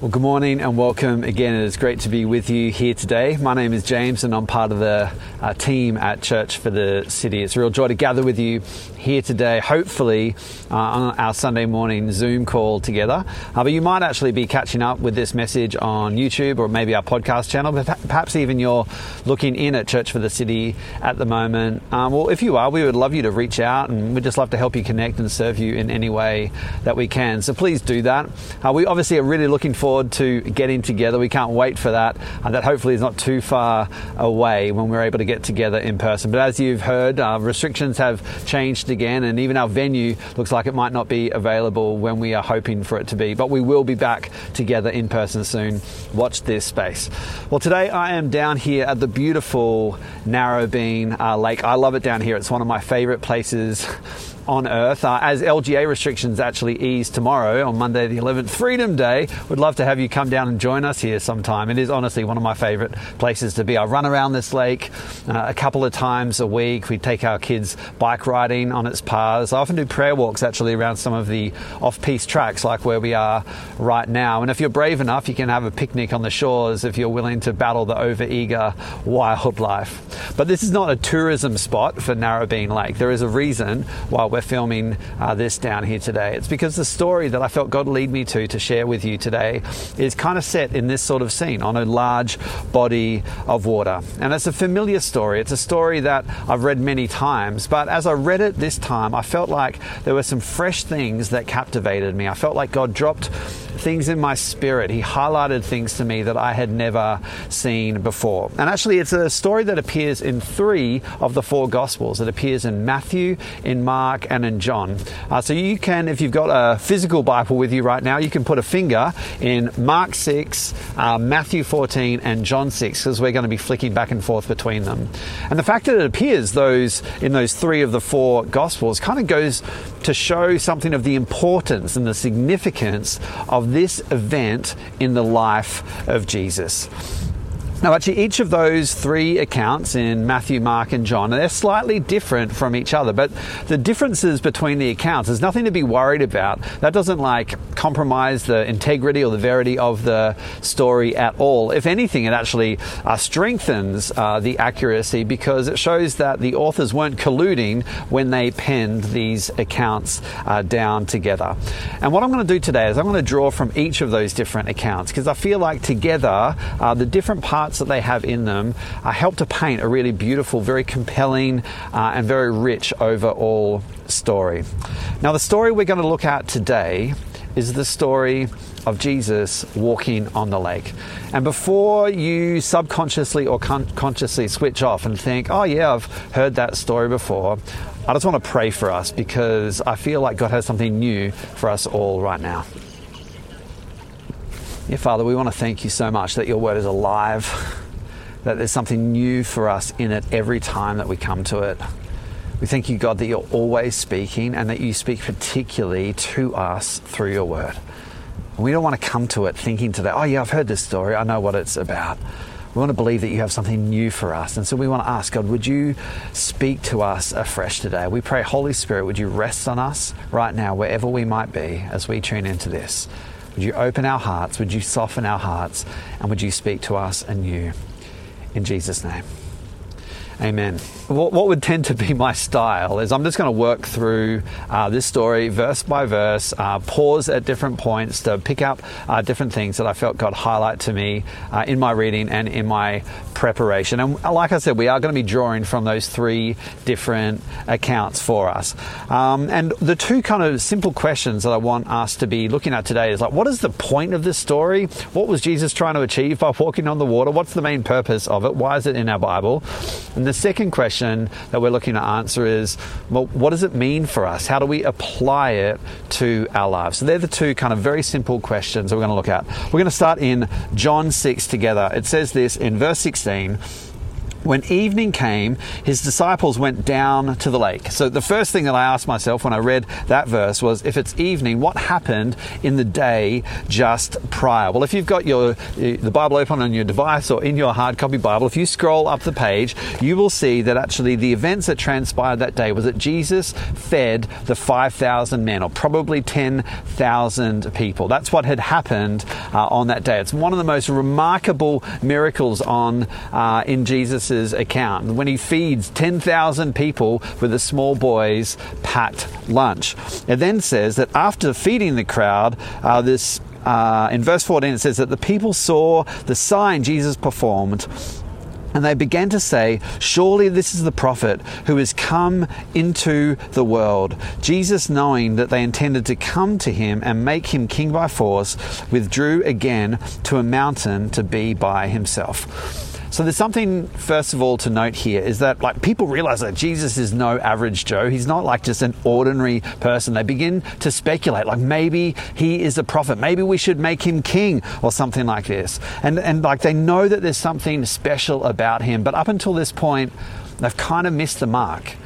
Well, good morning and welcome again. It is great to be with you here today. My name is James and I'm part of the uh, team at Church for the City. It's a real joy to gather with you here today, hopefully uh, on our Sunday morning Zoom call together. Uh, but you might actually be catching up with this message on YouTube or maybe our podcast channel, but perhaps even you're looking in at Church for the City at the moment. Um, well, if you are, we would love you to reach out and we'd just love to help you connect and serve you in any way that we can. So please do that. Uh, we obviously are really looking forward forward to getting together. We can't wait for that. And that hopefully is not too far away when we're able to get together in person. But as you've heard, uh, restrictions have changed again, and even our venue looks like it might not be available when we are hoping for it to be. But we will be back together in person soon. Watch this space. Well, today I am down here at the beautiful Narrabeen uh, Lake. I love it down here. It's one of my favorite places on Earth. Uh, as LGA restrictions actually ease tomorrow on Monday the 11th, Freedom Day, we'd love to have you come down and join us here sometime. It is honestly one of my favourite places to be. I run around this lake uh, a couple of times a week. We take our kids bike riding on its paths. I often do prayer walks actually around some of the off-piste tracks like where we are right now. And if you're brave enough, you can have a picnic on the shores if you're willing to battle the over-eager wildlife. But this is not a tourism spot for Narrabeen Lake. There is a reason why we're filming uh, this down here today. It's because the story that I felt God lead me to to share with you today is kind of set in this sort of scene on a large body of water. And it's a familiar story. It's a story that I've read many times, but as I read it this time, I felt like there were some fresh things that captivated me. I felt like God dropped things in my spirit. He highlighted things to me that I had never seen before. And actually, it's a story that appears in three of the four Gospels. It appears in Matthew, in Mark, and in John. Uh, so you can, if you've got a physical Bible with you right now, you can put a finger in Mark 6, uh, Matthew 14, and John 6, because we're going to be flicking back and forth between them. And the fact that it appears those in those three of the four Gospels kind of goes to show something of the importance and the significance of this event in the life of Jesus. Now, actually, each of those three accounts in Matthew, Mark, and John, they're slightly different from each other, but the differences between the accounts, there's nothing to be worried about. That doesn't like compromise the integrity or the verity of the story at all. If anything, it actually uh, strengthens uh, the accuracy because it shows that the authors weren't colluding when they penned these accounts uh, down together. And what I'm going to do today is I'm going to draw from each of those different accounts because I feel like together, uh, the different parts that they have in them uh, help to paint a really beautiful, very compelling, uh, and very rich overall story. Now, the story we're going to look at today is the story of Jesus walking on the lake. And before you subconsciously or con- consciously switch off and think, oh, yeah, I've heard that story before, I just want to pray for us because I feel like God has something new for us all right now. Yeah, Father, we want to thank you so much that your word is alive, that there's something new for us in it every time that we come to it. We thank you, God, that you're always speaking and that you speak particularly to us through your word. And we don't want to come to it thinking today, oh, yeah, I've heard this story, I know what it's about. We want to believe that you have something new for us. And so we want to ask God, would you speak to us afresh today? We pray, Holy Spirit, would you rest on us right now, wherever we might be, as we tune into this? Would you open our hearts? Would you soften our hearts? And would you speak to us anew? In Jesus' name. Amen. What, would tend to be my style is I'm just going to work through uh, this story verse by verse, uh, pause at different points to pick up uh, different things that I felt God highlight to me uh, in my reading and in my preparation. And like I said, we are going to be drawing from those three different accounts for us. Um, and the two kind of simple questions that I want us to be looking at today is like, what is the point of this story? What was Jesus trying to achieve by walking on the water? What's the main purpose of it? Why is it in our Bible? And the second question that we're looking to answer is well, what does it mean for us? How do we apply it to our lives? So they're the two kind of very simple questions that we're going to look at. We're going to start in John 6 together. It says this in verse 16. When evening came, his disciples went down to the lake. So the first thing that I asked myself when I read that verse was if it's evening, what happened in the day just prior? Well, if you've got your the Bible open on your device or in your hard copy Bible, if you scroll up the page, you will see that actually the events that transpired that day was that Jesus fed the 5,000 men or probably 10,000 people. That's what had happened uh, on that day. It's one of the most remarkable miracles on uh, in Jesus' account when he feeds 10,000 people with a small boy's packed lunch. It then says that after feeding the crowd, uh, this uh, in verse 14 it says that the people saw the sign Jesus performed and they began to say, Surely this is the prophet who has come into the world. Jesus, knowing that they intended to come to him and make him king by force, withdrew again to a mountain to be by himself. So there's something first of all to note here is that like people realize that Jesus is no average Joe. He's not like just an ordinary person. They begin to speculate like maybe he is a prophet. Maybe we should make him king or something like this. And and like they know that there's something special about him, but up until this point they've kind of missed the mark.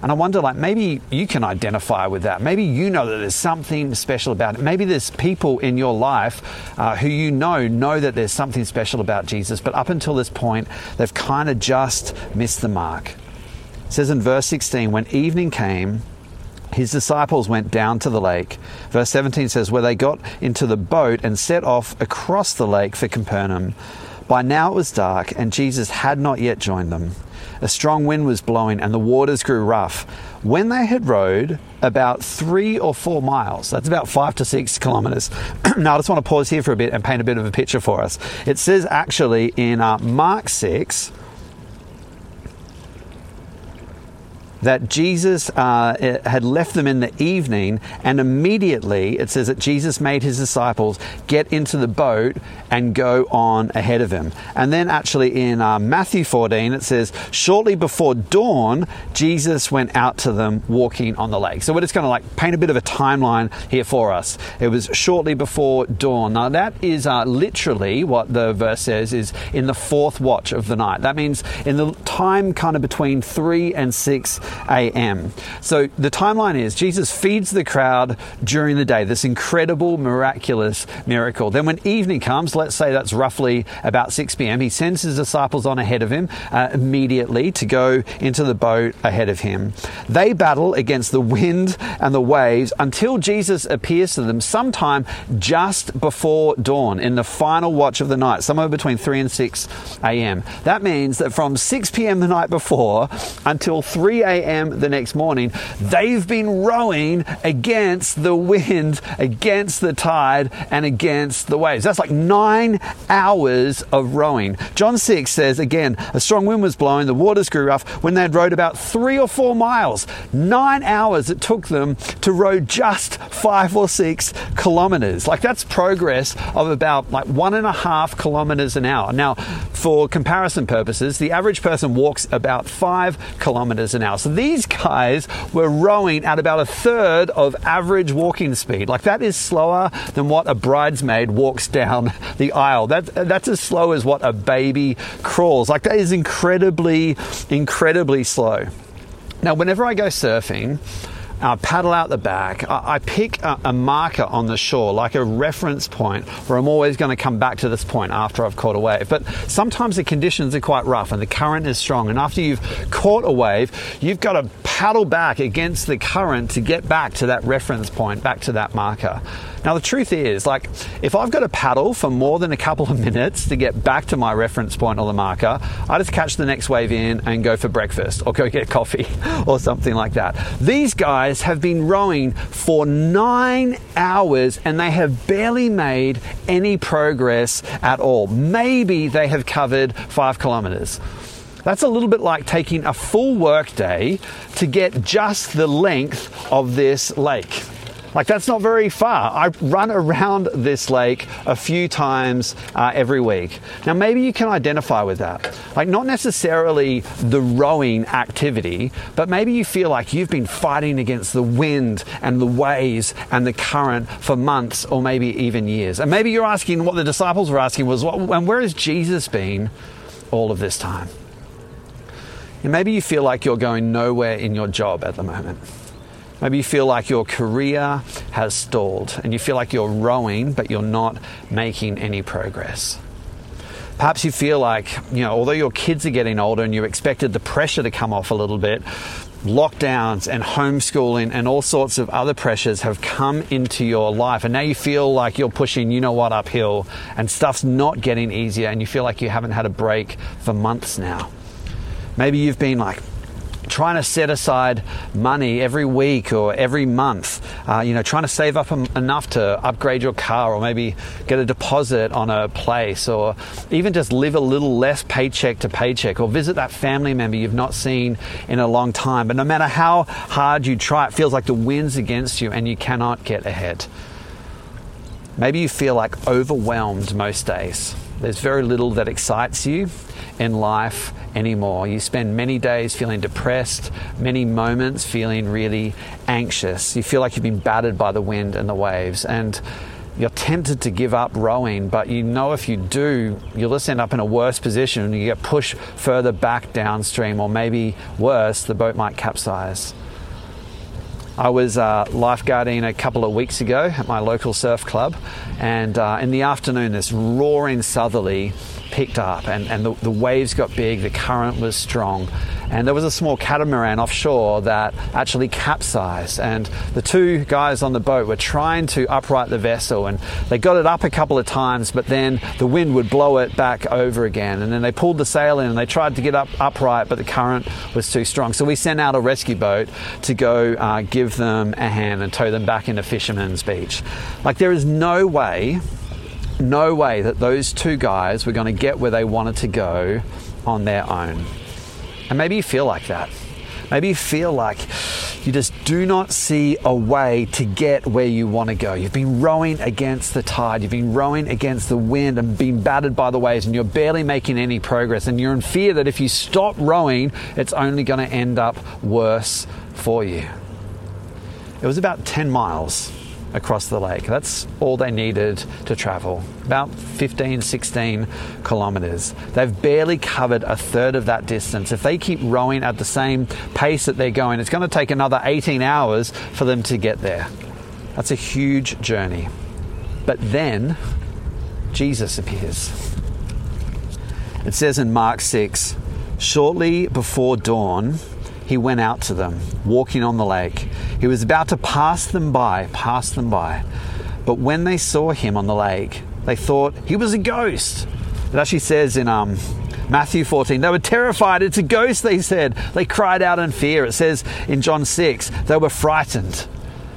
And I wonder, like, maybe you can identify with that. Maybe you know that there's something special about it. Maybe there's people in your life uh, who you know know that there's something special about Jesus, but up until this point, they've kind of just missed the mark. It says in verse 16, when evening came, his disciples went down to the lake. Verse 17 says, where they got into the boat and set off across the lake for Capernaum. By now it was dark, and Jesus had not yet joined them. A strong wind was blowing, and the waters grew rough. When they had rowed about three or four miles, that's about five to six kilometers. now, I just want to pause here for a bit and paint a bit of a picture for us. It says actually in uh, Mark 6, that Jesus uh, had left them in the evening, and immediately it says that Jesus made his disciples get into the boat and go on ahead of him. And then, actually, in uh, Matthew 14, it says, shortly before dawn, Jesus went out to them walking on the lake. So we're just going to like paint a bit of a timeline here for us. It was shortly before dawn. Now, that is uh, literally what the verse says is in the fourth watch of the night. That means in the time kind of between 3 and 6 a.m. So the timeline is Jesus feeds the crowd during the day, this incredible, miraculous miracle. Then when evening comes, let's say that's roughly about 6 p.m., he sends his disciples on ahead of him uh, immediately to go into the boat ahead of him. They battle against the wind and the waves until Jesus appears to them sometime just before dawn in the final watch of the night, somewhere between 3 and 6 a.m. That means that from 6 p.m. the night before until 3 a.m a.m. the next morning, they've been rowing against the wind, against the tide, and against the waves. That's like nine hours of rowing. John 6 says, again, a strong wind was blowing, the waters grew rough. When they had rowed about three or four miles, nine hours it took them to row just five or six kilometers. Like that's progress of about like one and a half kilometers an hour. Now, for comparison purposes, the average person walks about five kilometers an hour. So these guys were rowing at about a third of average walking speed. Like that is slower than what a bridesmaid walks down the aisle. That, that's as slow as what a baby crawls. Like that is incredibly, incredibly slow. Now, whenever I go surfing, I paddle out the back. I, pick a, a, marker on the shore, like a reference point, where I'm always going to come back to this point after I've caught a wave. But sometimes the conditions are quite rough and the current is strong. And after you've caught a wave, you've got to paddle back against the current to get back to that reference point, back to that marker. Now, the truth is, like, if I've got to paddle for more than a couple of minutes to get back to my reference point or the marker, I just catch the next wave in and go for breakfast or go get coffee or something like that. These guys have been rowing for nine hours and they have barely made any progress at all. Maybe they have covered five kilometers. That's a little bit like taking a full work day to get just the length of this lake. Like, that's not very far. I run around this lake a few times uh, every week. Now, maybe you can identify with that. Like, not necessarily the rowing activity, but maybe you feel like you've been fighting against the wind and the waves and the current for months or maybe even years. And maybe you're asking what the disciples were asking was, and where has Jesus been all of this time? And maybe you feel like you're going nowhere in your job at the moment. Maybe you feel like your career has stalled and you feel like you're rowing, but you're not making any progress. Perhaps you feel like, you know, although your kids are getting older and you expected the pressure to come off a little bit, lockdowns and homeschooling and all sorts of other pressures have come into your life and now you feel like you're pushing you know what uphill and stuff's not getting easier and you feel like you haven't had a break for months now maybe you've been like trying to set aside money every week or every month, uh, you know, trying to save up enough to upgrade your car or maybe get a deposit on a place or even just live a little less paycheck to paycheck or visit that family member you've not seen in a long time. But no matter how hard you try, it feels like the wind's against you and you cannot get ahead. Maybe you feel like overwhelmed most days. There's very little that excites you in life anymore. You spend many days feeling depressed, many moments feeling really anxious. You feel like you've been battered by the wind and the waves. And you're tempted to give up rowing, but you know if you do, you'll just end up in a worse position you get pushed further back downstream, or maybe worse, the boat might capsize. I was uh, lifeguarding a couple of weeks ago at my local surf club, and uh, in the afternoon, this roaring southerly picked up and, and the, the, waves got big, the current was strong. And there was a small catamaran offshore that actually capsized. And the two guys on the boat were trying to upright the vessel and they got it up a couple of times, but then the wind would blow it back over again. And then they pulled the sail in and they tried to get up upright, but the current was too strong. So we sent out a rescue boat to go uh, give them a hand and tow them back into Fisherman's Beach. Like, there is no way no way that those two guys were going to get where they wanted to go on their own. And maybe you feel like that. Maybe you feel like you just do not see a way to get where you want to go. You've been rowing against the tide, you've been rowing against the wind and been battered by the waves, and you're barely making any progress. And you're in fear that if you stop rowing, it's only going to end up worse for you. It was about 10 miles across the lake. That's all they needed to travel, about 15, 16 kilometres. They've barely covered a third of that distance. If they keep rowing at the same pace that they're going, it's going to take another 18 hours for them to get there. That's a huge journey. But then Jesus appears. It says in Mark 6 shortly before dawn, he went out to them, walking on the lake. He was about to pass them by, pass them by. But when they saw him on the lake, they thought he was a ghost. It actually says in um, Matthew 14, they were terrified. It's a ghost, they said. They cried out in fear. It says in John 6, they were frightened.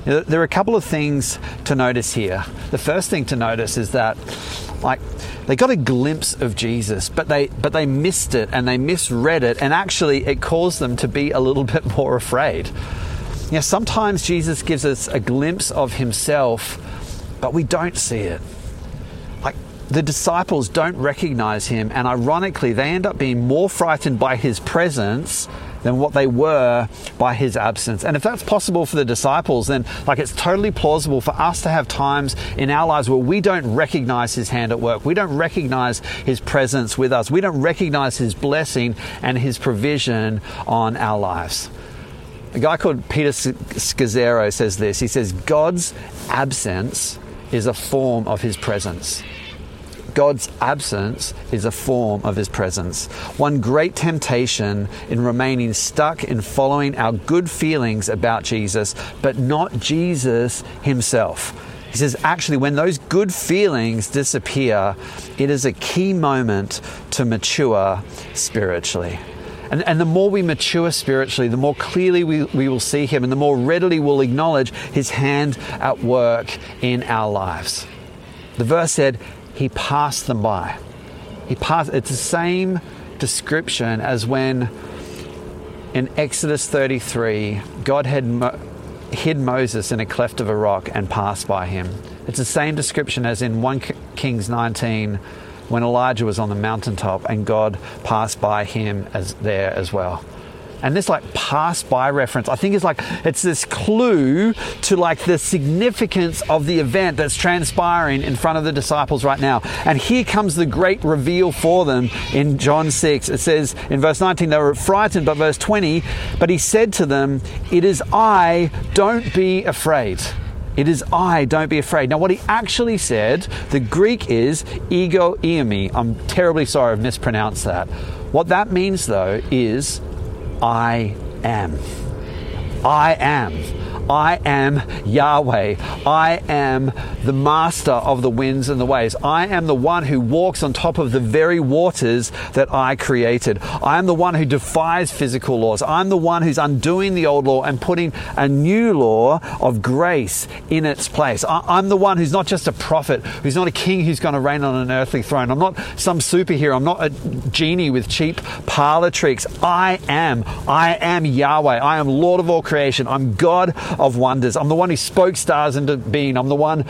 There are a couple of things to notice here. The first thing to notice is that, like, they got a glimpse of Jesus, but they but they missed it and they misread it, and actually it caused them to be a little bit more afraid. You know, sometimes Jesus gives us a glimpse of himself, but we don't see it. Like the disciples don't recognize him, and ironically, they end up being more frightened by his presence than what they were by his absence. And if that's possible for the disciples, then like it's totally plausible for us to have times in our lives where we don't recognize his hand at work. We don't recognize his presence with us. We don't recognize his blessing and his provision on our lives. A guy called Peter Scazzero says this. He says, God's absence is a form of his presence. God's absence is a form of his presence. One great temptation in remaining stuck in following our good feelings about Jesus, but not Jesus himself. He says, actually, when those good feelings disappear, it is a key moment to mature spiritually. And, and the more we mature spiritually, the more clearly we, we will see Him and the more readily we'll acknowledge His hand at work in our lives. The verse said, he passed them by. He passed, it's the same description as when in Exodus 33, God had mo- hid Moses in a cleft of a rock and passed by him. It's the same description as in 1 Kings 19 when Elijah was on the mountaintop and God passed by him as there as well. And this like pass by reference, I think is like it's this clue to like the significance of the event that's transpiring in front of the disciples right now. And here comes the great reveal for them in John 6. It says in verse 19, they were frightened, but verse 20, but he said to them, It is I, don't be afraid. It is I, don't be afraid. Now, what he actually said, the Greek is ego eimi. I'm terribly sorry I've mispronounced that. What that means, though, is I am. I am I am Yahweh. I am the master of the winds and the waves. I am the one who walks on top of the very waters that I created. I am the one who defies physical laws. I'm the one who's undoing the old law and putting a new law of grace in its place. I, am the one who's not just a prophet, who's not a king who's going to reign on an earthly throne. I'm not some superhero. I'm not a genie with cheap parlor tricks. I am. I am Yahweh. I am Lord of all creation. I'm God of wonders. I'm the one who spoke stars into being. I'm the one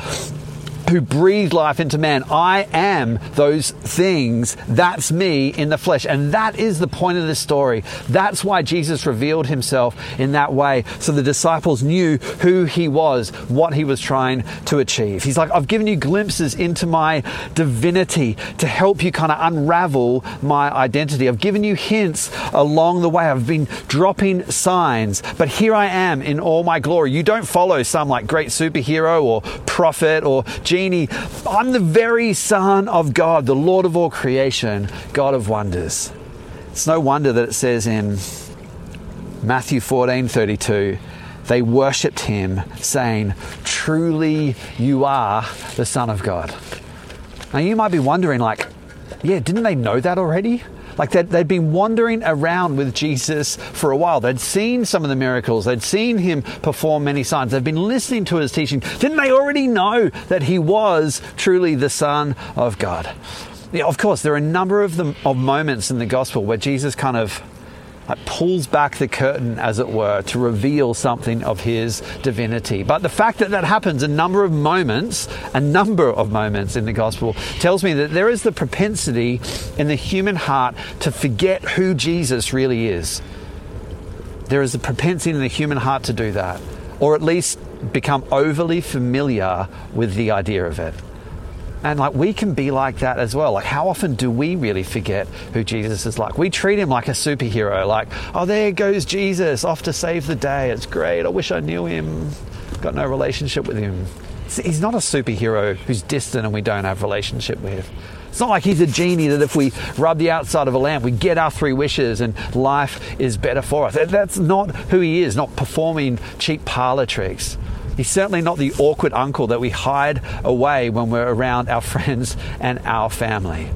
who breathed life into man. I am those things. That's me in the flesh. And that is the point of this story. That's why Jesus revealed himself in that way. So the disciples knew who he was, what he was trying to achieve. He's like, I've given you glimpses into my divinity to help you kind of unravel my identity. I've given you hints along the way. I've been dropping signs, but here I am in all my glory. You don't follow some like great superhero or prophet or genius I'm the very Son of God, the Lord of all creation, God of wonders. It's no wonder that it says in Matthew 14 32, they worshipped him, saying, Truly you are the Son of God. Now you might be wondering, like, yeah, didn't they know that already? Like they'd, they'd been wandering around with Jesus for a while. They'd seen some of the miracles. They'd seen him perform many signs. They'd been listening to his teaching. Didn't they already know that he was truly the Son of God? Yeah, of course, there are a number of, of moments in the gospel where Jesus kind of pulls back the curtain, as it were, to reveal something of his divinity. But the fact that that happens a number of moments, a number of moments in the gospel, tells me that there is the propensity in the human heart to forget who Jesus really is. There is a propensity in the human heart to do that, or at least become overly familiar with the idea of it. And like we can be like that as well. Like how often do we really forget who Jesus is like? We treat him like a superhero, like, oh there goes Jesus off to save the day. It's great. I wish I knew him. Got no relationship with him. He's not a superhero who's distant and we don't have relationship with. It's not like he's a genie that if we rub the outside of a lamp, we get our three wishes and life is better for us. That's not who he is, not performing cheap parlor tricks. He's certainly not the awkward uncle that we hide away when we're around our friends and our family.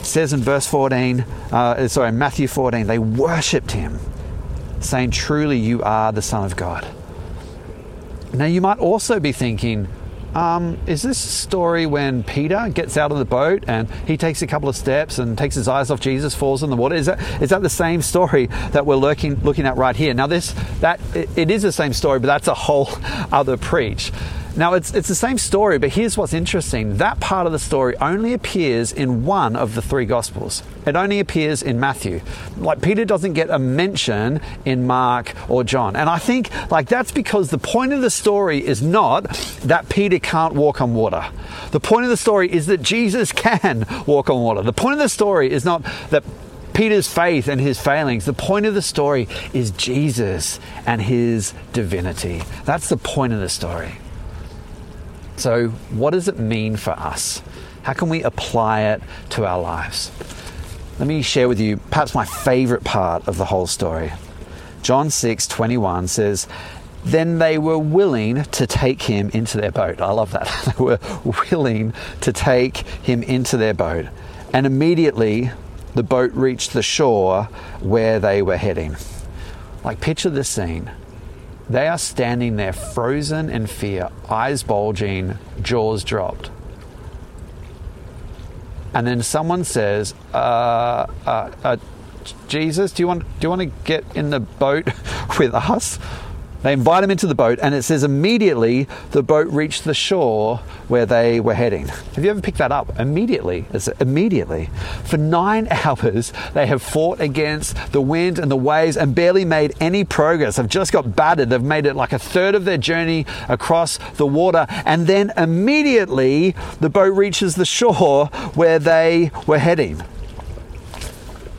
It says in verse 14, uh, sorry, Matthew 14, they worshipped him, saying, Truly you are the Son of God. Now you might also be thinking, um, is this story when Peter gets out of the boat and he takes a couple of steps and takes his eyes off Jesus, falls in the water? Is that is that the same story that we're looking looking at right here? Now, this that it, it is the same story, but that's a whole other preach. Now, it's, it's the same story, but here's what's interesting. That part of the story only appears in one of the three Gospels. It only appears in Matthew. Like, Peter doesn't get a mention in Mark or John. And I think, like, that's because the point of the story is not that Peter can't walk on water. The point of the story is that Jesus can walk on water. The point of the story is not that Peter's faith and his failings. The point of the story is Jesus and his divinity. That's the point of the story. So, what does it mean for us? How can we apply it to our lives? Let me share with you perhaps my favorite part of the whole story. John 6 21 says, Then they were willing to take him into their boat. I love that. they were willing to take him into their boat. And immediately the boat reached the shore where they were heading. Like, picture this scene they are standing there frozen in fear, eyes bulging, jaws dropped. And then someone says, uh, uh, uh, Jesus, do you want do you want to get in the boat with us? They invite him into the boat, and it says immediately the boat reached the shore where they were heading. Have you ever picked that up? Immediately. It's immediately. For nine hours, they have fought against the wind and the waves and barely made any progress. They've just got battered. They've made it like a third of their journey across the water, and then immediately the boat reaches the shore where they were heading.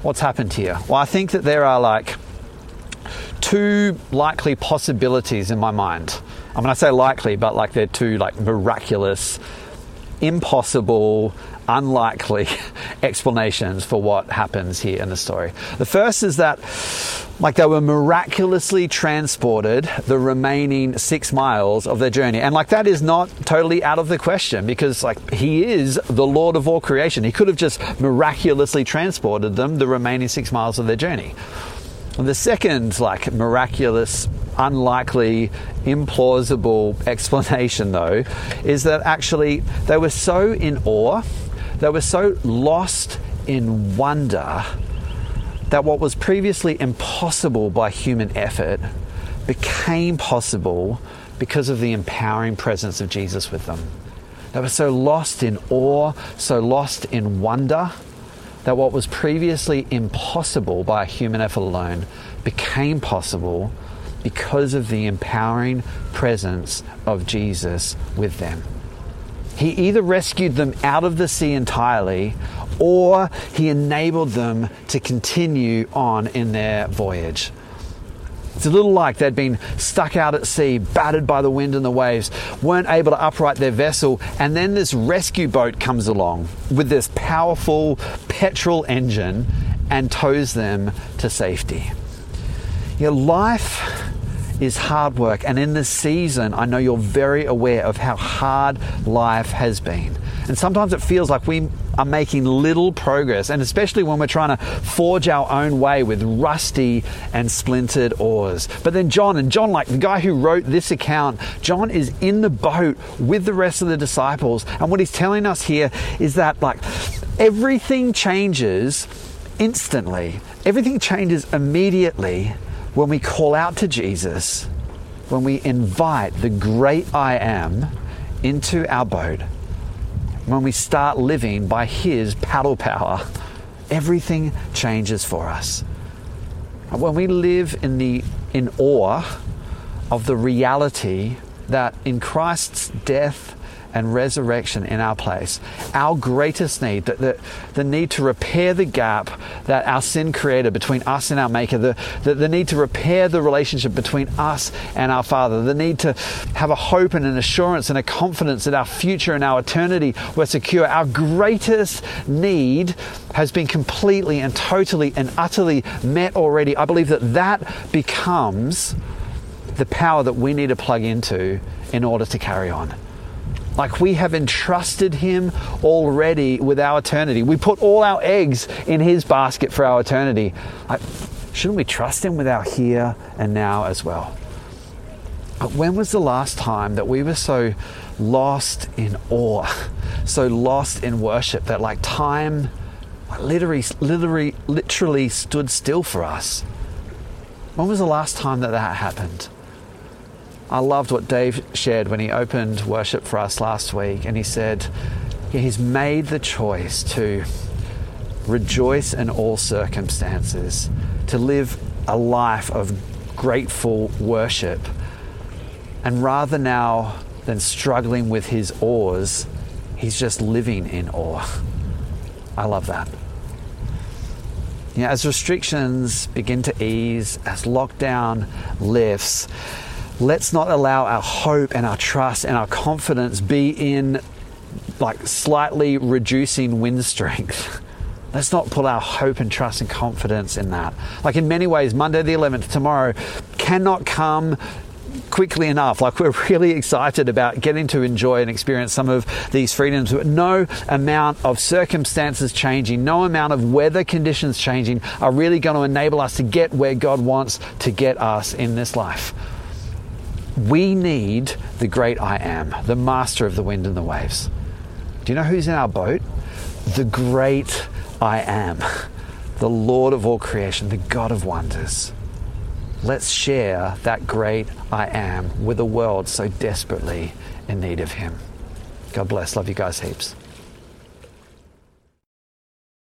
What's happened here? Well, I think that there are like two likely possibilities in my mind. I mean, I say likely, but like they're two like miraculous impossible, unlikely explanations for what happens here in the story. The first is that, like, they were miraculously transported the remaining six miles of their journey. And, like, that is not totally out of the question because, like, He is the Lord of all creation. He could have just miraculously transported them the remaining six miles of their journey. The second, like, miraculous unlikely, implausible explanation, though, is that actually they were so in awe, they were so lost in wonder that what was previously impossible by human effort became possible because of the empowering presence of Jesus with them. They were so lost in awe, so lost in wonder, that what was previously impossible by a human effort alone became possible because of the empowering presence of Jesus with them. He either rescued them out of the sea entirely or he enabled them to continue on in their voyage. It's a little like they'd been stuck out at sea, battered by the wind and the waves, weren't able to upright their vessel, and then this rescue boat comes along with this powerful petrol engine and tows them to safety. Your life is hard work. And in this season, I know you're very aware of how hard life has been. And sometimes it feels like we are making little progress, and especially when we're trying to forge our own way with rusty and splintered oars. But then John, and John, like the guy who wrote this account, John is in the boat with the rest of the disciples. And what he's telling us here is that, like, everything changes instantly, everything changes immediately when we call out to Jesus, when we invite the great I am into our boat, when we start living by His paddle power, everything changes for us. When we live in, the, in awe of the reality that in Christ's death, and resurrection in our place. Our greatest need, the, the, the, need to repair the gap that our sin created between us and our Maker, the, the, the need to repair the relationship between us and our Father, the need to have a hope and an assurance and a confidence that our future and our eternity were secure. Our greatest need has been completely and totally and utterly met already. I believe that that becomes the power that we need to plug into in order to carry on. Like we have entrusted Him already with our eternity. We put all our eggs in His basket for our eternity. Like, shouldn't we trust Him with our here and now as well? But when was the last time that we were so lost in awe, so lost in worship that like time literally, literally, literally stood still for us? When was the last time that that happened? I loved what Dave shared when he opened worship for us last week, and he said, He's made the choice to rejoice in all circumstances, to live a life of grateful worship. And rather now than struggling with his oars, he's just living in awe. I love that. Yeah, as restrictions begin to ease, as lockdown lifts, let's not allow our hope and our trust and our confidence be in like slightly reducing wind strength. Let's not put our hope and trust and confidence in that. Like in many ways, Monday the 11th, tomorrow, cannot come quickly enough. Like we're really excited about getting to enjoy and experience some of these freedoms, but no amount of circumstances changing, no amount of weather conditions changing are really going to enable us to get where God wants to get us in this life. We need the great I am, the master of the wind and the waves. Do you know who's in our boat? The great I am, the Lord of all creation, the God of wonders. Let's share that great I am with a world so desperately in need of Him. God bless. Love you guys heaps.